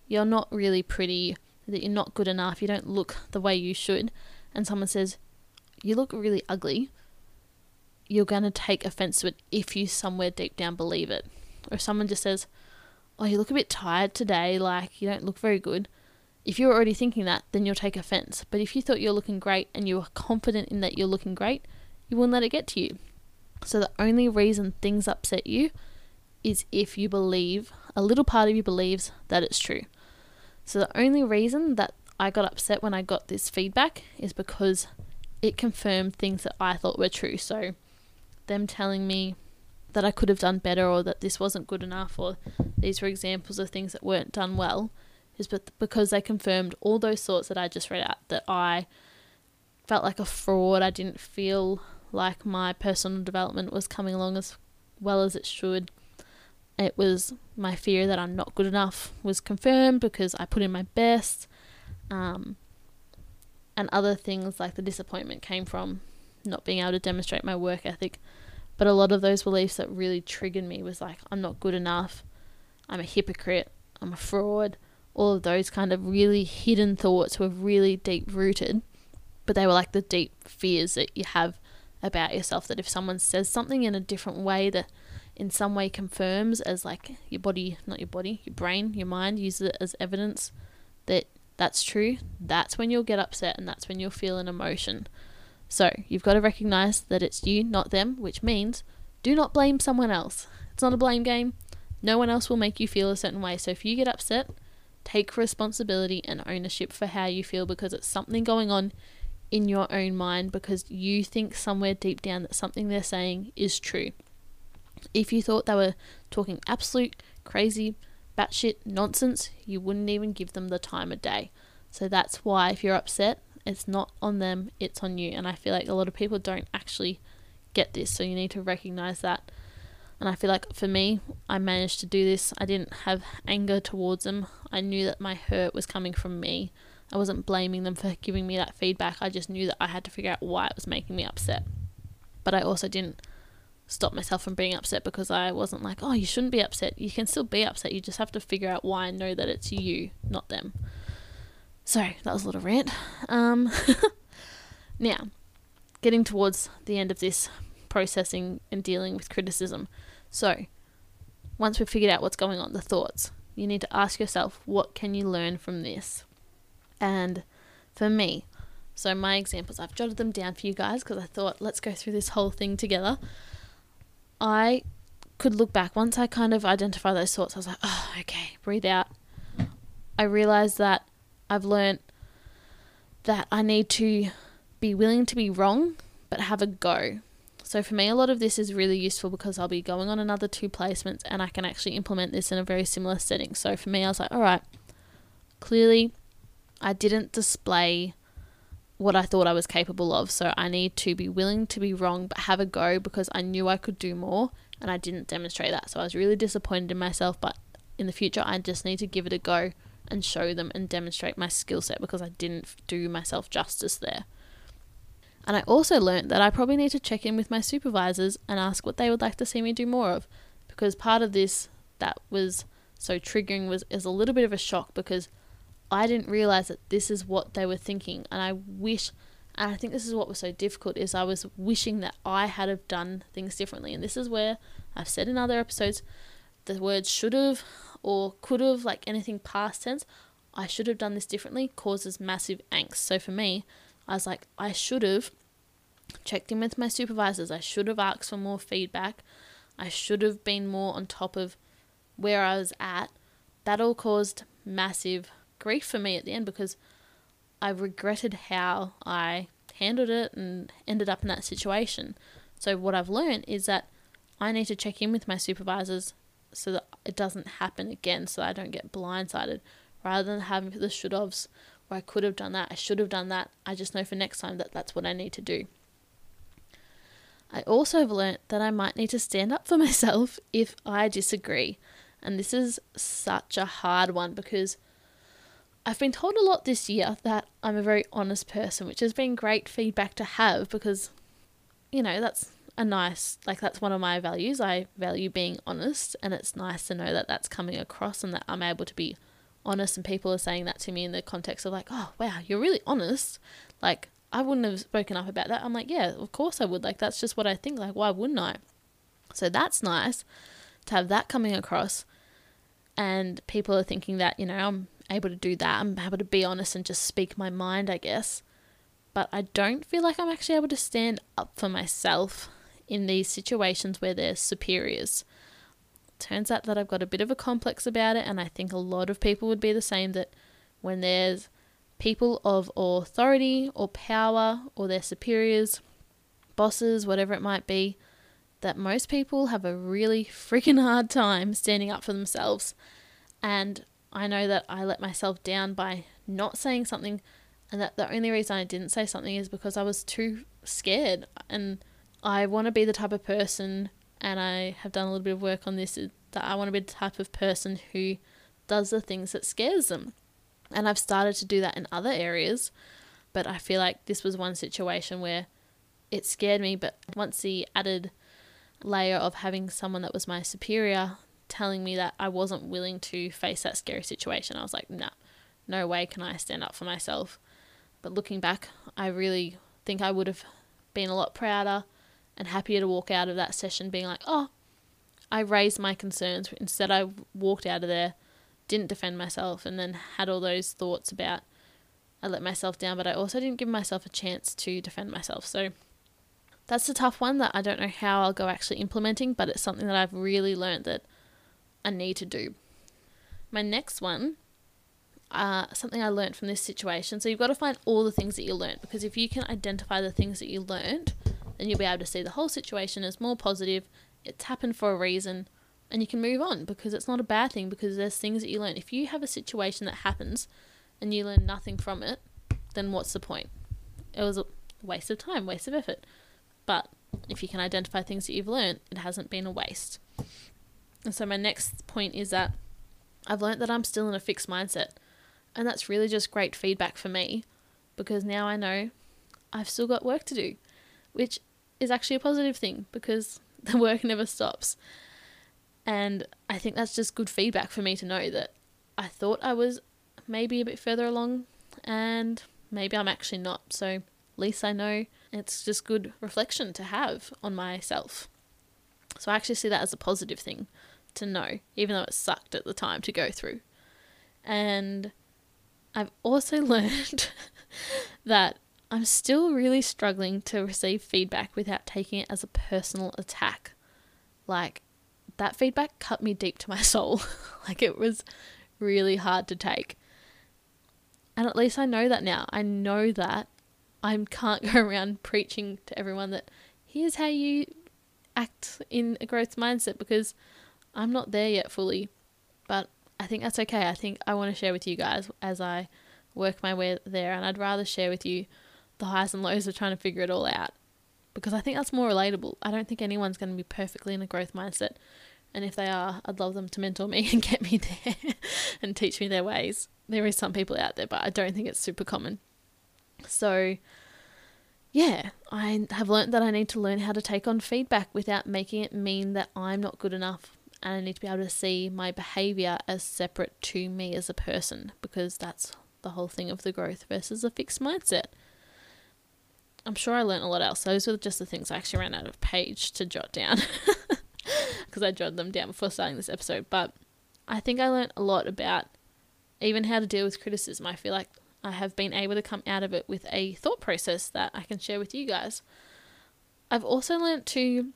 you're not really pretty, that you're not good enough, you don't look the way you should, and someone says, you look really ugly, you're going to take offense to it if you somewhere deep down believe it. Or if someone just says, oh, you look a bit tired today, like you don't look very good. If you're already thinking that, then you'll take offense. But if you thought you're looking great and you are confident in that you're looking great, you wouldn't let it get to you. So the only reason things upset you is if you believe, a little part of you believes that it's true. So the only reason that I got upset when I got this feedback is because it confirmed things that I thought were true. So them telling me that I could have done better or that this wasn't good enough or these were examples of things that weren't done well is because they confirmed all those thoughts that I just read out that I felt like a fraud, I didn't feel like my personal development was coming along as well as it should. It was my fear that I'm not good enough was confirmed because I put in my best. Um, And other things like the disappointment came from not being able to demonstrate my work ethic. But a lot of those beliefs that really triggered me was like, I'm not good enough, I'm a hypocrite, I'm a fraud. All of those kind of really hidden thoughts were really deep rooted, but they were like the deep fears that you have about yourself. That if someone says something in a different way that in some way confirms as like your body, not your body, your brain, your mind uses it as evidence that that's true, that's when you'll get upset and that's when you'll feel an emotion. So you've got to recognize that it's you, not them, which means do not blame someone else. It's not a blame game. No one else will make you feel a certain way. So if you get upset, take responsibility and ownership for how you feel because it's something going on in your own mind because you think somewhere deep down that something they're saying is true. If you thought they were talking absolute crazy, batshit nonsense, you wouldn't even give them the time of day. So that's why if you're upset, it's not on them, it's on you. And I feel like a lot of people don't actually get this. So you need to recognize that. And I feel like for me, I managed to do this. I didn't have anger towards them. I knew that my hurt was coming from me. I wasn't blaming them for giving me that feedback. I just knew that I had to figure out why it was making me upset. But I also didn't stop myself from being upset because I wasn't like, oh, you shouldn't be upset. You can still be upset. You just have to figure out why and know that it's you, not them. So that was a little rant. Um, now, getting towards the end of this processing and dealing with criticism. So, once we've figured out what's going on, the thoughts, you need to ask yourself, what can you learn from this? And for me, so my examples, I've jotted them down for you guys because I thought, let's go through this whole thing together. I could look back once I kind of identify those thoughts. I was like, oh, okay, breathe out. I realized that I've learned that I need to be willing to be wrong, but have a go. So for me, a lot of this is really useful because I'll be going on another two placements and I can actually implement this in a very similar setting. So for me, I was like, all right, clearly I didn't display what I thought I was capable of. So I need to be willing to be wrong, but have a go because I knew I could do more and I didn't demonstrate that. So I was really disappointed in myself, but in the future, I just need to give it a go and show them and demonstrate my skill set because I didn't do myself justice there. And I also learned that I probably need to check in with my supervisors and ask what they would like to see me do more of because part of this that was so triggering was is a little bit of a shock because I didn't realize that this is what they were thinking and I wish and I think this is what was so difficult is I was wishing that I had have done things differently and this is where I've said in other episodes the words should have or could have, like anything past tense, I should have done this differently, causes massive angst. So for me, I was like, I should have checked in with my supervisors. I should have asked for more feedback. I should have been more on top of where I was at. That all caused massive grief for me at the end because I regretted how I handled it and ended up in that situation. So, what I've learned is that I need to check in with my supervisors so that it doesn't happen again, so I don't get blindsided. Rather than having the should haves where I could have done that, I should have done that, I just know for next time that that's what I need to do. I also have learnt that I might need to stand up for myself if I disagree. And this is such a hard one because I've been told a lot this year that I'm a very honest person, which has been great feedback to have because, you know, that's a nice like that's one of my values. I value being honest and it's nice to know that that's coming across and that i'm able to be honest and people are saying that to me in the context of like oh wow you're really honest. Like i wouldn't have spoken up about that. I'm like yeah of course i would. Like that's just what i think. Like why wouldn't i? So that's nice to have that coming across and people are thinking that you know i'm able to do that. I'm able to be honest and just speak my mind i guess. But i don't feel like i'm actually able to stand up for myself in these situations where they're superiors. Turns out that I've got a bit of a complex about it, and I think a lot of people would be the same that when there's people of authority or power or their superiors, bosses, whatever it might be, that most people have a really freaking hard time standing up for themselves. And I know that I let myself down by not saying something, and that the only reason I didn't say something is because I was too scared. And I want to be the type of person, and I have done a little bit of work on this, that I want to be the type of person who does the things that scares them. And I've started to do that in other areas, But I feel like this was one situation where it scared me. But once the added layer of having someone that was my superior telling me that I wasn't willing to face that scary situation, I was like, nah, no way can I stand up for myself. But looking back, I really think I would have been a lot prouder and happier to walk out of that session being like, oh, I raised my concerns. Instead, I walked out of there, didn't defend myself, and then had all those thoughts about I let myself down, but I also didn't give myself a chance to defend myself. So that's a tough one that I don't know how I'll go actually implementing, but it's something that I've really learned that I need to do. My next one, uh, something I learned from this situation. So you've got to find all the things that you learned because if you can identify the things that you learned, then you'll be able to see the whole situation as more positive. It's happened for a reason, and you can move on because it's not a bad thing because there's things that you learn. If you have a situation that happens and you learn nothing from it, then what's the point? It was a waste of time, waste of effort. But if you can identify things that you've learned, it hasn't been a waste. And so my next point is that I've learned that I'm still in a fixed mindset. And that's really just great feedback for me because now I know I've still got work to do, which is actually a positive thing because the work never stops. And I think that's just good feedback for me to know that I thought I was maybe a bit further along and maybe I'm actually not. So at least I know it's just good reflection to have on myself. So I actually see that as a positive thing to know, even though it sucked at the time to go through. And I've also learned that I'm still really struggling to receive feedback without taking it as a personal attack. Like, that feedback cut me deep to my soul. like, it was really hard to take. And at least I know that now. I know that I can't go around preaching to everyone that here's how you act in a growth mindset because I'm not there yet fully. But I think that's okay. I think I want to share with you guys as I work my way there. And I'd rather share with you the highs and lows of trying to figure it all out because I think that's more relatable. I don't think anyone's going to be perfectly in a growth mindset. And if they are, I'd love them to mentor me and get me there and teach me their ways. There is some people out there, but I don't think it's super common. So, yeah, I have learned that I need to learn how to take on feedback without making it mean that I'm not good enough. And I need to be able to see my behavior as separate to me as a person because that's the whole thing of the growth versus a fixed mindset. I'm sure I learned a lot else. Those were just the things I actually ran out of page to jot down because I jotted them down before starting this episode. But I think I learned a lot about even how to deal with criticism. I feel like I have been able to come out of it with a thought process that I can share with you guys. I've also learned to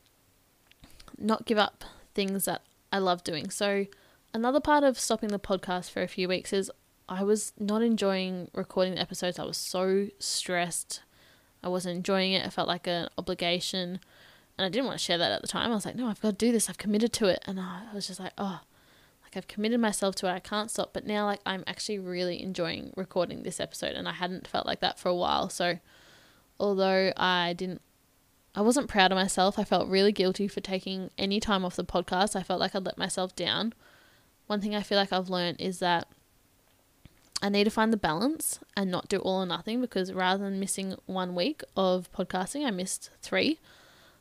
not give up things that I love doing. So, another part of stopping the podcast for a few weeks is I was not enjoying recording the episodes. I was so stressed. I wasn't enjoying it. I felt like an obligation. And I didn't want to share that at the time. I was like, no, I've got to do this. I've committed to it. And I was just like, oh, like I've committed myself to it. I can't stop. But now, like, I'm actually really enjoying recording this episode. And I hadn't felt like that for a while. So, although I didn't, I wasn't proud of myself, I felt really guilty for taking any time off the podcast. I felt like I'd let myself down. One thing I feel like I've learned is that I need to find the balance and not do all or nothing because rather than missing one week of podcasting, I missed three.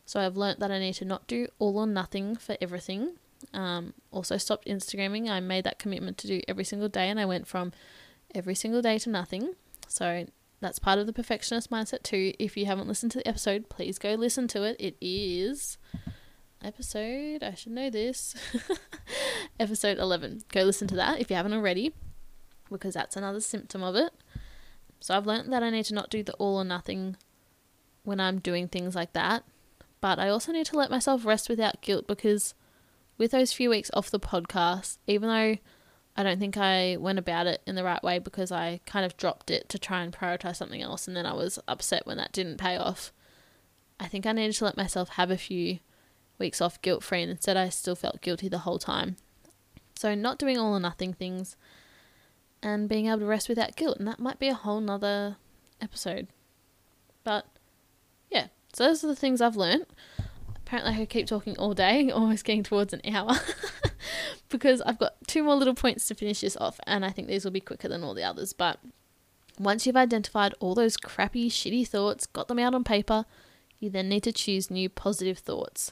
So I've learnt that I need to not do all or nothing for everything. Um, also stopped Instagramming. I made that commitment to do every single day, and I went from every single day to nothing. So that's part of the perfectionist mindset too. If you haven't listened to the episode, please go listen to it. It is episode, I should know this, episode 11. Go listen to that if you haven't already because that's another symptom of it. So I've learned that I need to not do the all or nothing when I'm doing things like that. But I also need to let myself rest without guilt because with those few weeks off the podcast, even though I don't think I went about it in the right way because I kind of dropped it to try and prioritize something else and then I was upset when that didn't pay off. I think I needed to let myself have a few weeks off guilt free and instead I still felt guilty the whole time. So not doing all or nothing things and being able to rest without guilt. And that might be a whole nother episode. But yeah, so those are the things I've learned. Apparently, I could keep talking all day, almost getting towards an hour, because I've got two more little points to finish this off, and I think these will be quicker than all the others. But Once you've identified all those crappy, shitty thoughts, got them out on paper, you then need to choose new positive thoughts.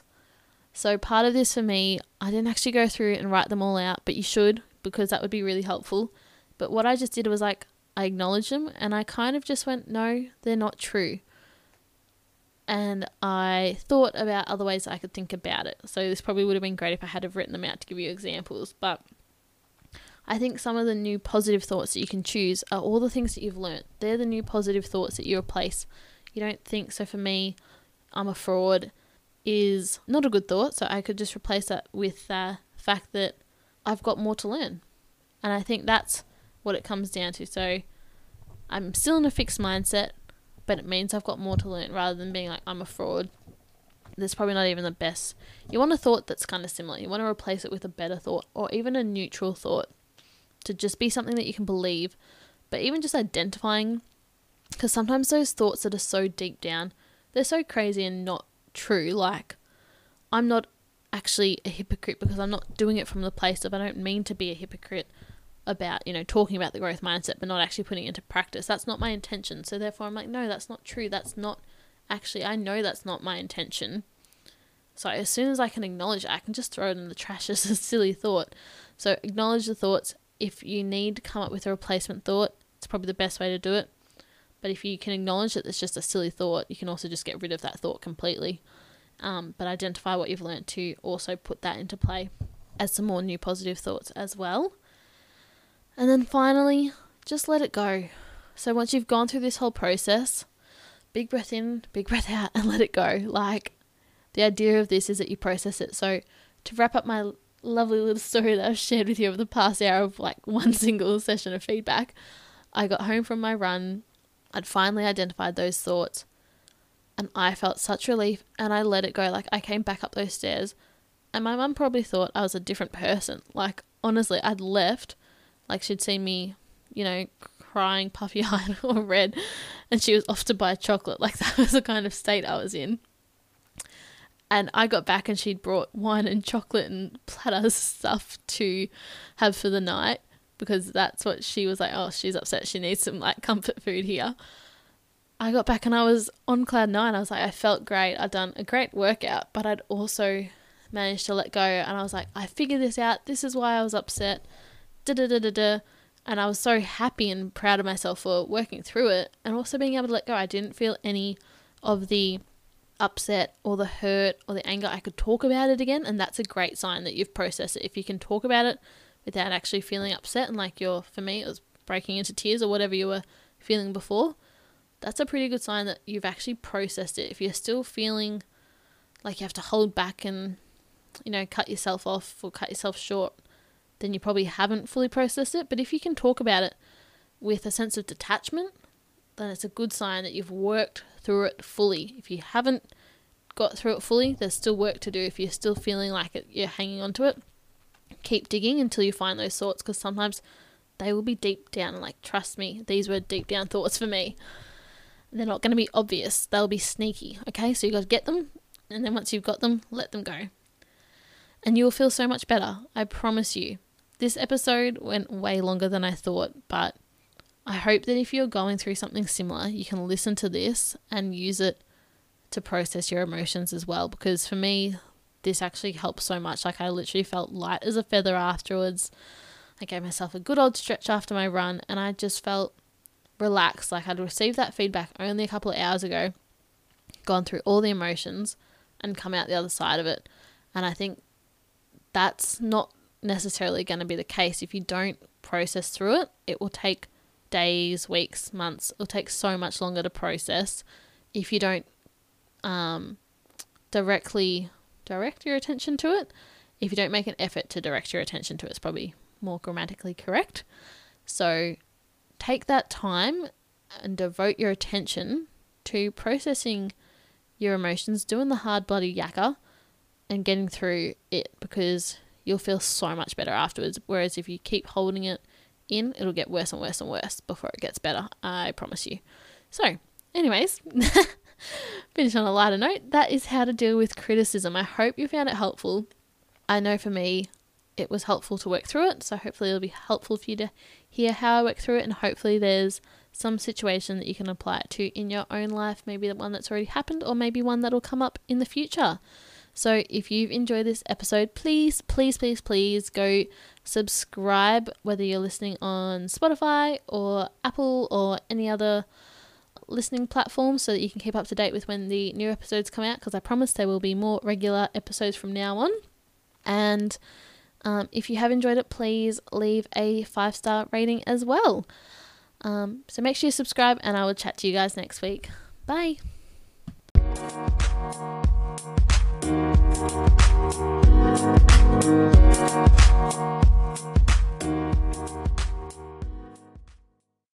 So, part of this for me, I didn't actually go through and write them all out, but you should because that would be really helpful. But what I just did was like, I acknowledged them and I kind of just went, no, they're not true. And I thought about other ways I could think about it. So, this probably would have been great if I had have written them out to give you examples. But I think some of the new positive thoughts that you can choose are all the things that you've learnt. They're the new positive thoughts that you replace. You don't think so. For me, I'm a fraud is not a good thought. So I could just replace that with the fact that I've got more to learn. And I think that's what it comes down to. So I'm still in a fixed mindset, but it means I've got more to learn rather than being like, I'm a fraud. That's probably not even the best. You want a thought that's kind of similar. You want to replace it with a better thought or even a neutral thought to just be something that you can believe. But even just identifying, because sometimes those thoughts that are so deep down, they're so crazy and not true. Like, I'm not actually a hypocrite because I'm not doing it from the place of I don't mean to be a hypocrite about, you know, talking about the growth mindset but not actually putting it into practice. That's not my intention. So therefore I'm like, no, that's not true. That's not actually I know that's not my intention. So as soon as I can acknowledge it, I can just throw it in the trash as a silly thought. So acknowledge the thoughts. If you need to come up with a replacement thought, it's probably the best way to do it. But if you can acknowledge that it's just a silly thought, you can also just get rid of that thought completely. Um, but identify what you've learned to also put that into play as some more new positive thoughts as well. And then finally, just let it go. So once you've gone through this whole process, big breath in, big breath out, and let it go. Like the idea of this is that you process it. So to wrap up my lovely little story that I've shared with you over the past hour of like one single session of feedback, I got home from my run. I'd finally identified those thoughts and I felt such relief and I let it go. Like I came back up those stairs and my mum probably thought I was a different person. Like honestly, I'd left like she'd seen me, you know, crying puffy eyed or red and she was off to buy chocolate. Like that was the kind of state I was in. And I got back and she'd brought wine and chocolate and platters stuff to have for the night because that's what she was like, oh, she's upset. She needs some like comfort food here. I got back and I was on cloud nine. I was like, I felt great. I'd done a great workout, but I'd also managed to let go. And I was like, I figured this out. This is why I was upset. Da da da da da. And I was so happy and proud of myself for working through it and also being able to let go. I didn't feel any of the upset or the hurt or the anger. I could talk about it again. And that's a great sign that you've processed it. If you can talk about it without actually feeling upset and like you're, for me, it was breaking into tears or whatever you were feeling before that's a pretty good sign that you've actually processed it. If you're still feeling like you have to hold back and, you know, cut yourself off or cut yourself short, then you probably haven't fully processed it. But if you can talk about it with a sense of detachment, then it's a good sign that you've worked through it fully. If you haven't got through it fully, there's still work to do. If you're still feeling like it, you're hanging on to it, keep digging until you find those thoughts because sometimes they will be deep down. Like, trust me, these were deep down thoughts for me. They're not going to be obvious, they'll be sneaky. Okay, so you got to get them, and then once you've got them, let them go. And you'll feel so much better, I promise you. This episode went way longer than I thought, but I hope that if you're going through something similar, you can listen to this and use it to process your emotions as well. Because for me, this actually helped so much. Like, I literally felt light as a feather afterwards. I gave myself a good old stretch after my run, and I just felt relaxed. Like I'd received that feedback only a couple of hours ago, gone through all the emotions, and come out the other side of it. And I think that's not necessarily going to be the case if you don't process through it. It will take days, weeks, months. It'll take so much longer to process if you don't um, directly direct your attention to it. If you don't make an effort to direct your attention to it, it's probably more grammatically correct. So take that time and devote your attention to processing your emotions, doing the hard bloody yakka, and getting through it because you'll feel so much better afterwards. Whereas if you keep holding it in, it'll get worse and worse and worse before it gets better. I promise you. So, anyways, finish on a lighter note. That is how to deal with criticism. I hope you found it helpful. I know for me, it was helpful to work through it. So hopefully it'll be helpful for you to hear how I work through it, and hopefully there's some situation that you can apply it to in your own life, maybe the one that's already happened, or maybe one that'll come up in the future. So, if you've enjoyed this episode, please, please, please, please go subscribe, whether you're listening on Spotify or Apple or any other listening platform, so that you can keep up to date with when the new episodes come out. Because I promise there will be more regular episodes from now on. And um, if you have enjoyed it, please leave a five star rating as well. Um, so make sure you subscribe, and I will chat to you guys next week. Bye. Thank you.